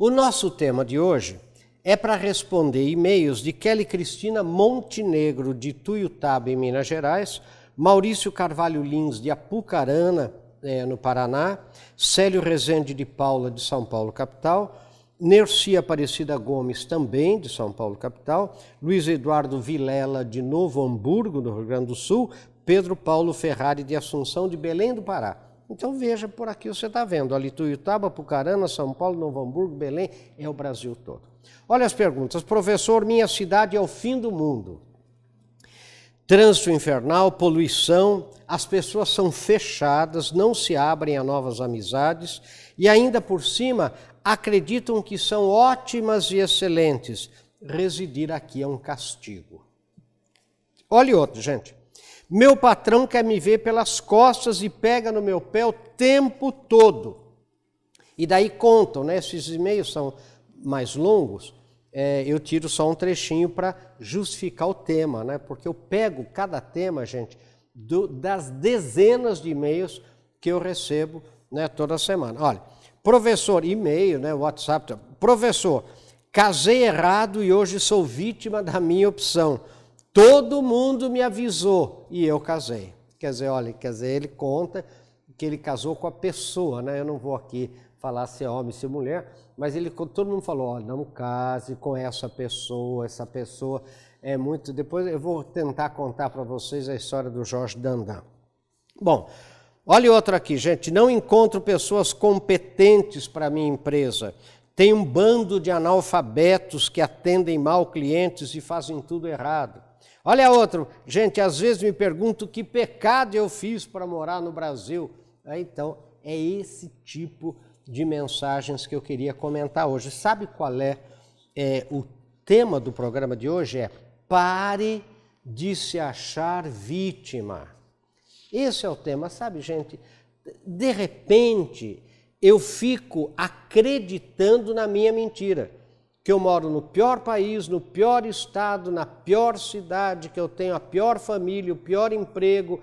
O nosso tema de hoje é para responder e-mails de Kelly Cristina Montenegro, de Tuiutaba, em Minas Gerais, Maurício Carvalho Lins, de Apucarana, é, no Paraná, Célio Rezende de Paula, de São Paulo, capital, Nerci Aparecida Gomes, também de São Paulo, capital, Luiz Eduardo Vilela, de Novo Hamburgo, no Rio Grande do Sul, Pedro Paulo Ferrari, de Assunção, de Belém do Pará. Então veja por aqui, você está vendo, ali Tuiutaba, Pucarana, São Paulo, Novo Hamburgo, Belém, é o Brasil todo. Olha as perguntas. Professor, minha cidade é o fim do mundo. Trânsito infernal, poluição, as pessoas são fechadas, não se abrem a novas amizades e ainda por cima acreditam que são ótimas e excelentes. Residir aqui é um castigo. Olhe outro, gente. Meu patrão quer me ver pelas costas e pega no meu pé o tempo todo. E daí contam, né? Esses e-mails são mais longos. É, eu tiro só um trechinho para justificar o tema, né? Porque eu pego cada tema, gente, do, das dezenas de e-mails que eu recebo né, toda semana. Olha, professor, e-mail, né, WhatsApp, professor, casei errado e hoje sou vítima da minha opção. Todo mundo me avisou e eu casei. Quer dizer, olha, quer dizer, ele conta que ele casou com a pessoa, né? Eu não vou aqui falar se é homem, se é mulher, mas ele, todo mundo falou, olha, não case com essa pessoa, essa pessoa é muito. Depois eu vou tentar contar para vocês a história do Jorge Dandan. Bom, olha outra aqui, gente. Não encontro pessoas competentes para minha empresa. Tem um bando de analfabetos que atendem mal clientes e fazem tudo errado. Olha outro, gente, às vezes me pergunto que pecado eu fiz para morar no Brasil. Então, é esse tipo de mensagens que eu queria comentar hoje. Sabe qual é, é o tema do programa de hoje? É pare de se achar vítima. Esse é o tema, sabe, gente? De repente, eu fico acreditando na minha mentira que eu moro no pior país, no pior estado, na pior cidade, que eu tenho a pior família, o pior emprego,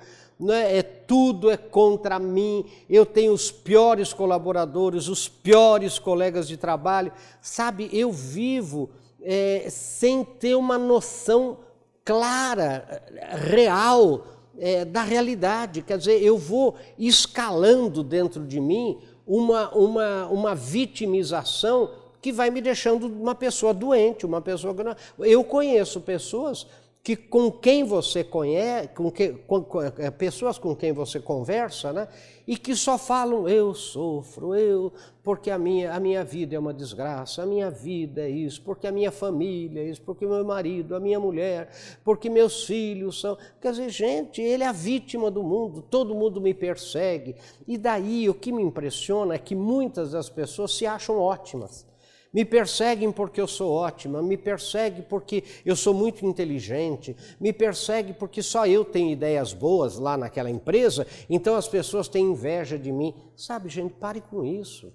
é? é tudo é contra mim, eu tenho os piores colaboradores, os piores colegas de trabalho. Sabe, eu vivo é, sem ter uma noção clara, real é, da realidade. Quer dizer, eu vou escalando dentro de mim uma, uma, uma vitimização que vai me deixando uma pessoa doente, uma pessoa que não... Eu conheço pessoas que com quem você conhece, com que, com, com, é, pessoas com quem você conversa, né? E que só falam eu sofro, eu, porque a minha, a minha vida é uma desgraça, a minha vida é isso, porque a minha família é isso, porque meu marido, a minha mulher, porque meus filhos são. Quer dizer, gente, ele é a vítima do mundo, todo mundo me persegue. E daí o que me impressiona é que muitas das pessoas se acham ótimas me perseguem porque eu sou ótima, me persegue porque eu sou muito inteligente, me persegue porque só eu tenho ideias boas lá naquela empresa, então as pessoas têm inveja de mim. Sabe, gente, pare com isso.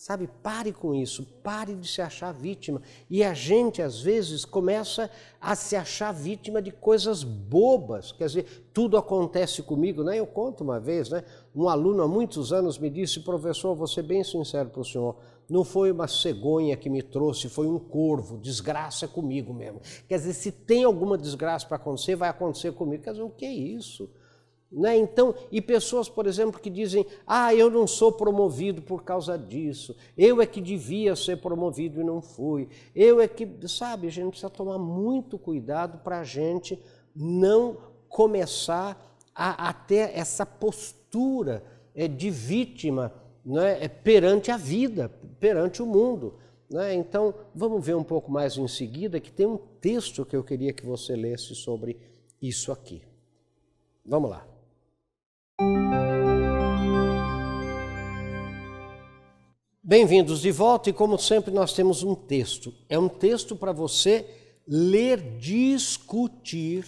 Sabe, pare com isso, pare de se achar vítima. E a gente, às vezes, começa a se achar vítima de coisas bobas. Quer dizer, tudo acontece comigo, né? Eu conto uma vez, né? Um aluno há muitos anos me disse, professor, vou ser bem sincero para o senhor, não foi uma cegonha que me trouxe, foi um corvo. Desgraça comigo mesmo. Quer dizer, se tem alguma desgraça para acontecer, vai acontecer comigo. Quer dizer, o que é isso? Né? Então, e pessoas, por exemplo, que dizem: Ah, eu não sou promovido por causa disso, eu é que devia ser promovido e não fui, eu é que. Sabe, a gente precisa tomar muito cuidado para a gente não começar a, a ter essa postura é, de vítima né, é perante a vida, perante o mundo. Né? Então, vamos ver um pouco mais em seguida, que tem um texto que eu queria que você lesse sobre isso aqui. Vamos lá. Bem-vindos de volta, e como sempre, nós temos um texto. É um texto para você ler, discutir,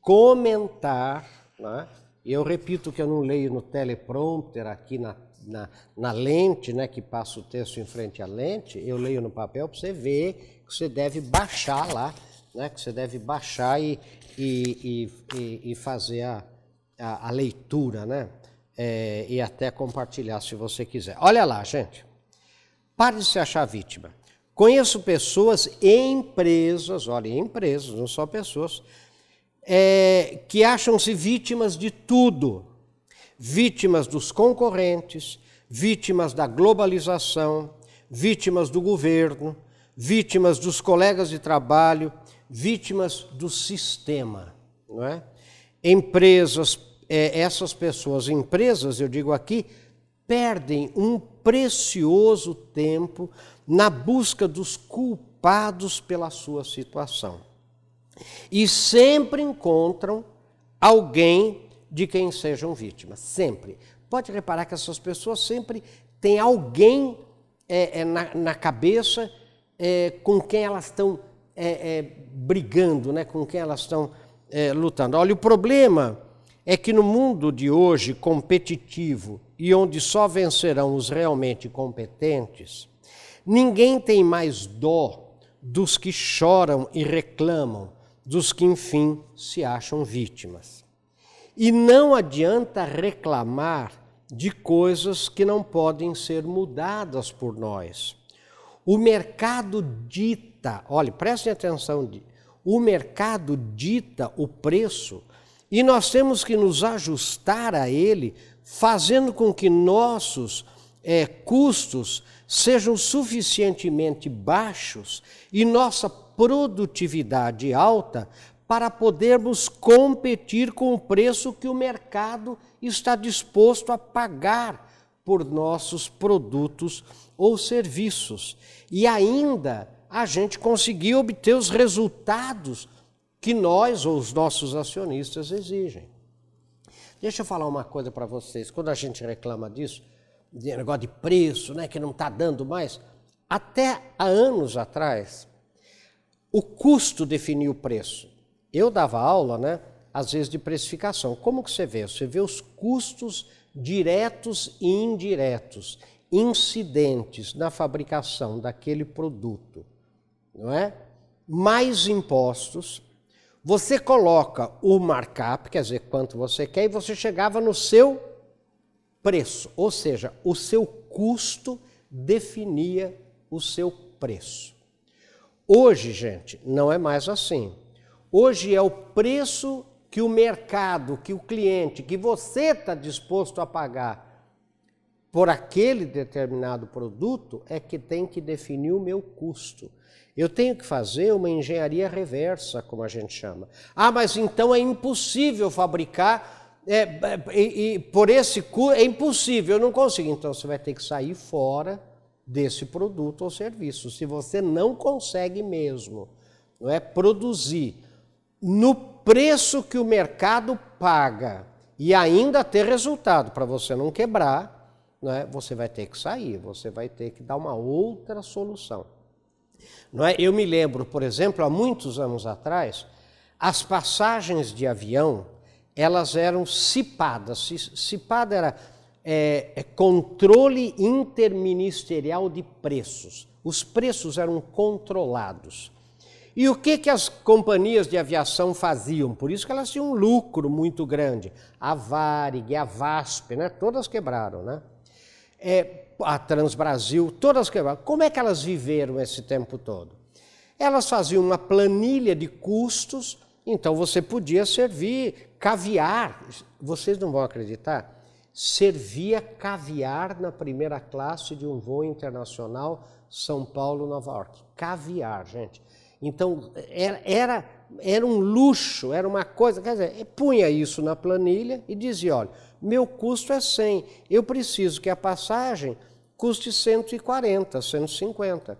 comentar. Né? Eu repito que eu não leio no teleprompter aqui na na, na lente, né, que passa o texto em frente à lente, eu leio no papel para você ver que você deve baixar lá, né, que você deve baixar e, e, e, e fazer a, a, a, leitura, né, é, e até compartilhar se você quiser. Olha lá, gente. Pare de se achar vítima. Conheço pessoas empresas, olha, empresas, não só pessoas, é, que acham-se vítimas de tudo. Vítimas dos concorrentes, vítimas da globalização, vítimas do governo, vítimas dos colegas de trabalho, vítimas do sistema. Não é? Empresas, é, essas pessoas, empresas, eu digo aqui, perdem um precioso tempo na busca dos culpados pela sua situação. E sempre encontram alguém de quem sejam vítimas. Sempre. Pode reparar que essas pessoas sempre têm alguém é, é, na, na, cabeça é, com quem elas estão é, é, brigando, né? com quem elas estão é, lutando. Olha, o problema é que no mundo de hoje competitivo e onde só vencerão os realmente competentes, Ninguém tem mais dó dos que choram e reclamam, dos que, enfim, se acham vítimas. E não adianta reclamar de coisas que não podem ser mudadas por nós. O mercado dita, olhe, prestem atenção, o mercado dita o preço e nós temos que nos ajustar a ele, fazendo com que nossos é, custos sejam suficientemente baixos e nossa produtividade alta para podermos competir com o preço que o mercado está disposto a pagar por nossos produtos ou serviços. E ainda a gente conseguir obter os resultados que nós ou os nossos acionistas exigem. Deixa eu falar uma coisa para vocês. Quando a gente reclama disso, de negócio de preço, né, que não está dando mais. Até há anos atrás, o custo definia o preço. Eu dava aula, né, às vezes de precificação. Como que você vê? Você vê os custos diretos e indiretos, incidentes na fabricação daquele produto, não é? Mais impostos. Você coloca o markup, quer dizer, quanto você quer, e você chegava no seu preço, ou seja, o seu custo definia o seu preço. Hoje, gente, não é mais assim. Hoje é o preço que o mercado, que o cliente, que você está disposto a pagar por aquele determinado produto é que tem que definir o meu custo. Eu tenho que fazer uma engenharia reversa, como a gente chama. Ah, mas então é impossível fabricar é, é, por esse custo é impossível, eu não consigo. Então você vai ter que sair fora desse produto ou serviço. Se você não consegue mesmo, não é produzir no preço que o mercado paga e ainda ter resultado para você não quebrar, não é? Você vai ter que sair, você vai ter que dar uma outra solução. Não é? Eu me lembro, por exemplo, há muitos anos atrás, as passagens de avião elas eram CIPAdas. CIPAD era é, é, controle interministerial de preços. Os preços eram controlados. E o que, que as companhias de aviação faziam? Por isso que elas tinham um lucro muito grande. A Varig, a VASP, né? todas quebraram. Né? É, a Transbrasil, todas. Como é que elas viveram esse tempo todo? Elas faziam uma planilha de custos, então você podia servir Caviar, vocês não vão acreditar, servia caviar na primeira classe de um voo internacional São Paulo-Nova York. Caviar, gente. Então, era, era, era um luxo, era uma coisa. Quer dizer, punha isso na planilha e dizia: olha, meu custo é 100, eu preciso que a passagem custe 140, 150.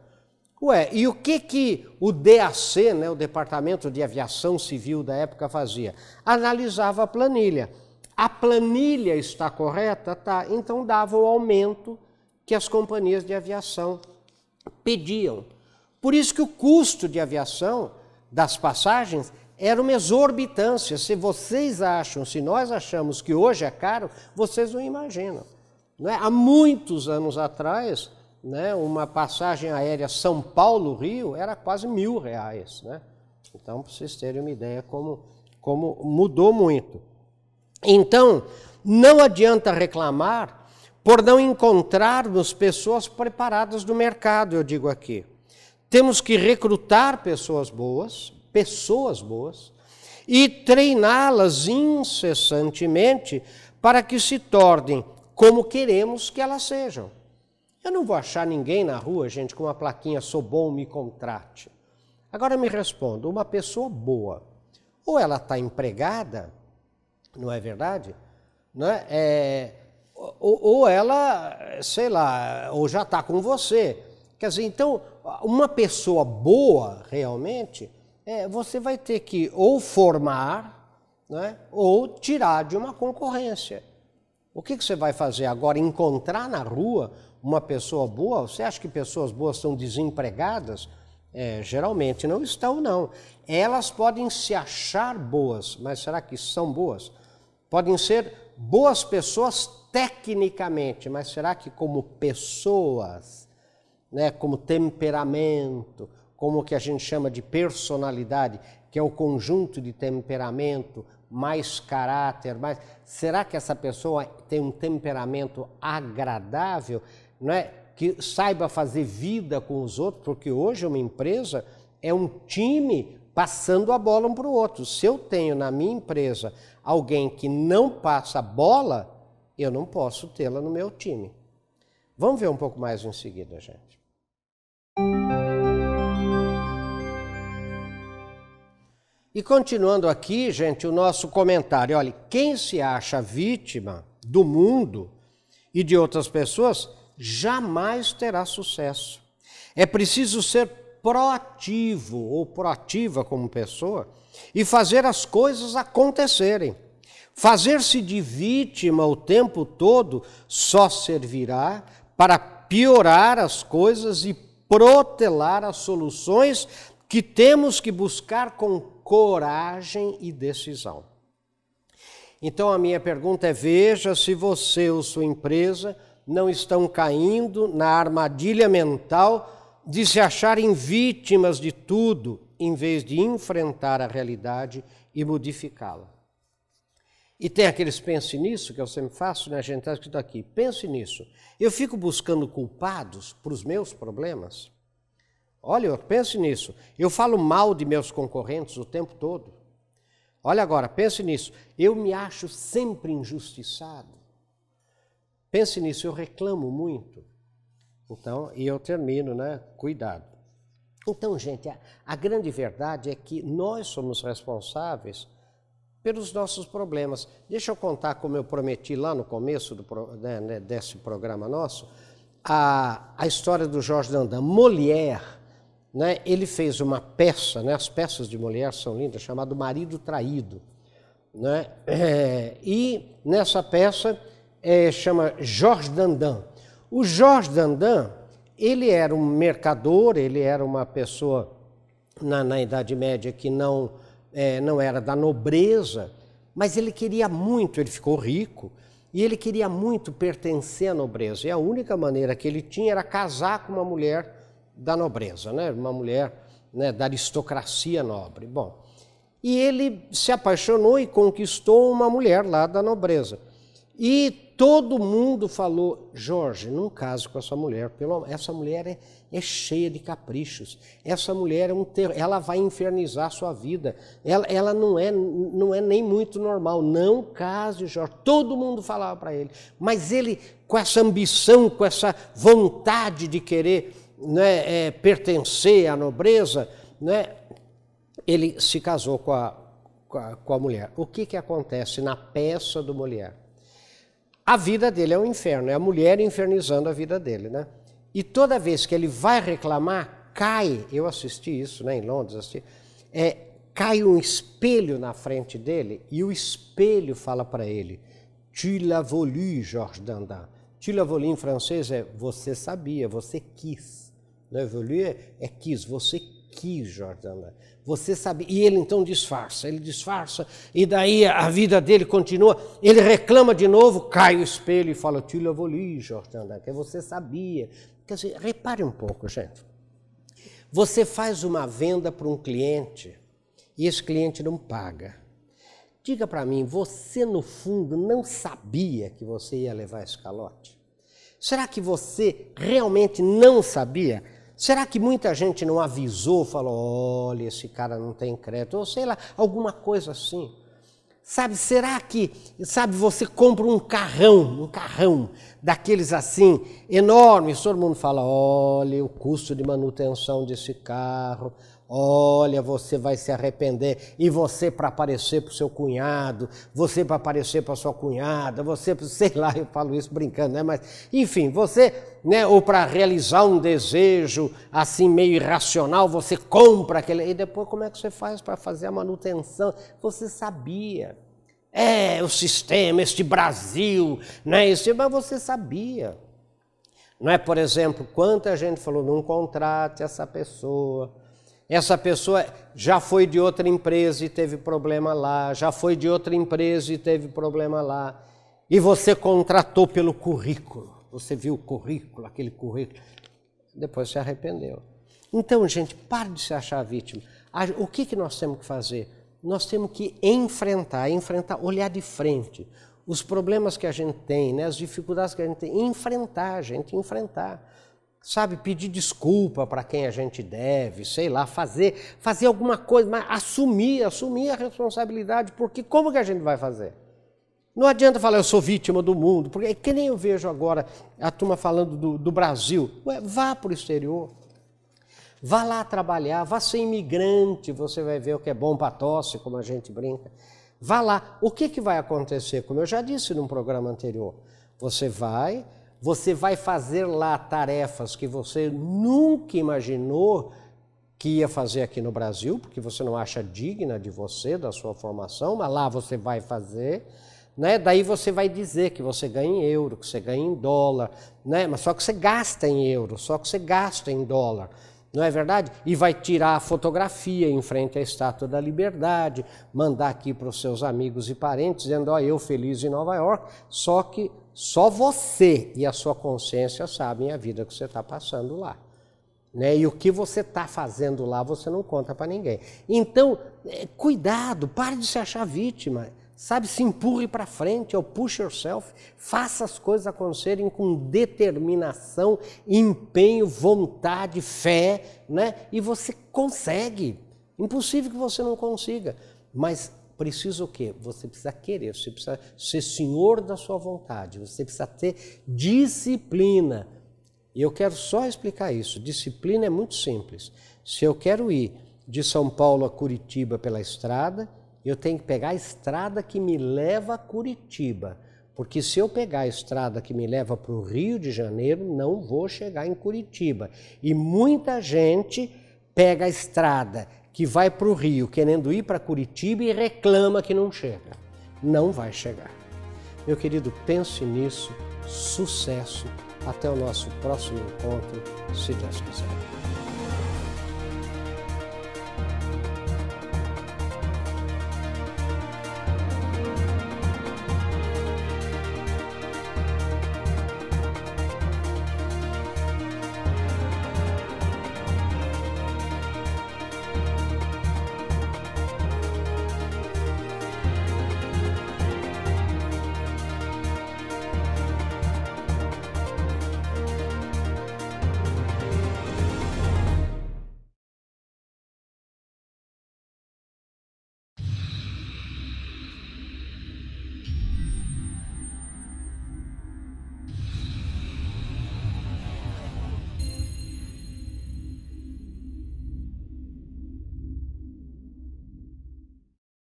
Ué, e o que, que o DAC, né, o Departamento de Aviação Civil da época, fazia? Analisava a planilha. A planilha está correta? Tá. Então dava o aumento que as companhias de aviação pediam. Por isso que o custo de aviação das passagens era uma exorbitância. Se vocês acham, se nós achamos que hoje é caro, vocês não imaginam. Não é? Há muitos anos atrás, né, uma passagem aérea São Paulo-Rio era quase mil reais. Né? Então, para vocês terem uma ideia como, como mudou muito. Então, não adianta reclamar, por não encontrarmos pessoas preparadas no mercado, eu digo aqui. Temos que recrutar pessoas boas, pessoas boas, e treiná-las incessantemente para que se tornem como queremos que elas sejam. Eu não vou achar ninguém na rua, gente, com uma plaquinha sou bom, me contrate. Agora me responda, uma pessoa boa, ou ela está empregada, não é verdade? É? é ou, ou, ela, sei lá, ou já está com você. Quer dizer, então, uma pessoa boa, realmente, é, você vai ter que ou formar, né, ou tirar de uma concorrência. O que, que você vai fazer agora? Encontrar na rua uma pessoa boa? Você acha que pessoas boas são desempregadas? É, geralmente não estão, não. Elas podem se achar boas, mas será que são boas? Podem ser boas pessoas tecnicamente, mas será que como pessoas, né, como temperamento, como o que a gente chama de personalidade, que é o conjunto de temperamento, mais caráter, mais. Será que essa pessoa tem um temperamento agradável, não é? que saiba fazer vida com os outros, porque hoje uma empresa é um time passando a bola um para o outro. Se eu tenho na minha empresa alguém que não passa a bola, eu não posso tê-la no meu time. Vamos ver um pouco mais em seguida, gente. E continuando aqui, gente, o nosso comentário. Olha, quem se acha vítima do mundo e de outras pessoas jamais terá sucesso. É preciso ser proativo ou proativa como pessoa e fazer as coisas acontecerem. Fazer-se de vítima o tempo todo só servirá para piorar as coisas e protelar as soluções que temos que buscar com coragem e decisão. Então a minha pergunta é: veja se você ou sua empresa não estão caindo na armadilha mental de se acharem vítimas de tudo, em vez de enfrentar a realidade e modificá-la. E tem aqueles pense nisso, que eu sempre faço, né, gente? Está escrito aqui, pense nisso. Eu fico buscando culpados para os meus problemas. Olha, pense nisso. Eu falo mal de meus concorrentes o tempo todo. Olha agora, pense nisso. Eu me acho sempre injustiçado. Pense nisso, eu reclamo muito. Então, e eu termino, né? Cuidado. Então, gente, a, a grande verdade é que nós somos responsáveis pelos nossos problemas. Deixa eu contar como eu prometi lá no começo do, né, né, desse programa nosso, a, a história do Jorge Dandan. Molière né, ele fez uma peça, né, as peças de Molière são lindas, chamada Marido Traído. Né, é, e nessa peça é, chama Georges Dandan. O Georges Dandan, ele era um mercador, ele era uma pessoa na, na Idade Média que não, é, não era da nobreza, mas ele queria muito, ele ficou rico, e ele queria muito pertencer à nobreza. E a única maneira que ele tinha era casar com uma mulher da nobreza, né? uma mulher né, da aristocracia nobre. Bom, e ele se apaixonou e conquistou uma mulher lá da nobreza. E todo mundo falou: Jorge, não case com essa mulher. Pelo, essa mulher é, é cheia de caprichos. Essa mulher é um ter, ela vai infernizar a sua vida. Ela, ela não, é, não é nem muito normal. Não case, Jorge. Todo mundo falava para ele. Mas ele, com essa ambição, com essa vontade de querer né, é, pertencer à nobreza, né, ele se casou com a, com a, com a mulher. O que, que acontece na peça do mulher? A vida dele é um inferno, é a mulher infernizando a vida dele. Né? E toda vez que ele vai reclamar, cai, eu assisti isso né, em Londres, assisti, é, cai um espelho na frente dele e o espelho fala para ele, Tu l'as voulu, Georges Dandan. Tu l'as voulu em francês é você sabia, você quis. Né? É quis, você quis, Jordana. Você sabe. E ele então disfarça, ele disfarça, e daí a vida dele continua. Ele reclama de novo, cai o espelho e fala: Tu l'as voulu, Jordana, que você sabia. Quer dizer, repare um pouco, gente. Você faz uma venda para um cliente e esse cliente não paga. Diga para mim, você no fundo não sabia que você ia levar esse calote? Será que você realmente não sabia? Será que muita gente não avisou, falou, olha, esse cara não tem crédito, ou sei lá, alguma coisa assim? Sabe, será que, sabe, você compra um carrão, um carrão daqueles assim, enormes, todo mundo fala, olha, o custo de manutenção desse carro, Olha, você vai se arrepender. E você para aparecer para o seu cunhado, você para aparecer para sua cunhada, você, sei lá, eu falo isso brincando, né? Mas, enfim, você, né? Ou para realizar um desejo assim meio irracional, você compra aquele. E depois como é que você faz para fazer a manutenção? Você sabia. É, o sistema, este Brasil, né? Este, mas você sabia. Não é, por exemplo, quanta gente falou, não contrate essa pessoa essa pessoa já foi de outra empresa e teve problema lá, já foi de outra empresa e teve problema lá. E você contratou pelo currículo. Você viu o currículo, aquele currículo. Depois se arrependeu. Então, gente, pare de se achar vítima. O que, que nós temos que fazer? Nós temos que enfrentar, enfrentar, olhar de frente. Os problemas que a gente tem, né, as dificuldades que a gente tem, enfrentar, gente, enfrentar sabe, pedir desculpa para quem a gente deve, sei lá, fazer, fazer alguma coisa, mas assumir, assumir a responsabilidade, porque como que a gente vai fazer? Não adianta falar eu sou vítima do mundo, porque é que nem eu vejo agora a turma falando do, do Brasil. Ué, vá para o exterior. Vá lá trabalhar, vá ser imigrante, você vai ver o que é bom para tosse, como a gente brinca. Vá lá. O que, que vai acontecer? Como eu já disse num programa anterior, você vai, você vai fazer lá tarefas que você nunca imaginou que ia fazer aqui no Brasil, porque você não acha digna de você, da sua formação, mas lá você vai fazer. Né? Daí você vai dizer que você ganha em euro, que você ganha em dólar, né? mas só que você gasta em euro, só que você gasta em dólar. Não é verdade? E vai tirar a fotografia em frente à Estátua da Liberdade, mandar aqui para os seus amigos e parentes, dizendo: Ó, eu feliz em Nova York, só que só você e a sua consciência sabem a vida que você está passando lá. Né? E o que você está fazendo lá, você não conta para ninguém. Então, é, cuidado, pare de se achar vítima. Sabe, se empurre para frente, ou push yourself, faça as coisas acontecerem com determinação, empenho, vontade, fé, né? E você consegue. Impossível que você não consiga. Mas precisa o quê? Você precisa querer, você precisa ser senhor da sua vontade, você precisa ter disciplina. E eu quero só explicar isso. Disciplina é muito simples. Se eu quero ir de São Paulo a Curitiba pela estrada, eu tenho que pegar a estrada que me leva a Curitiba. Porque se eu pegar a estrada que me leva para o Rio de Janeiro, não vou chegar em Curitiba. E muita gente pega a estrada que vai para o Rio querendo ir para Curitiba e reclama que não chega. Não vai chegar. Meu querido, pense nisso. Sucesso. Até o nosso próximo encontro, se Deus quiser.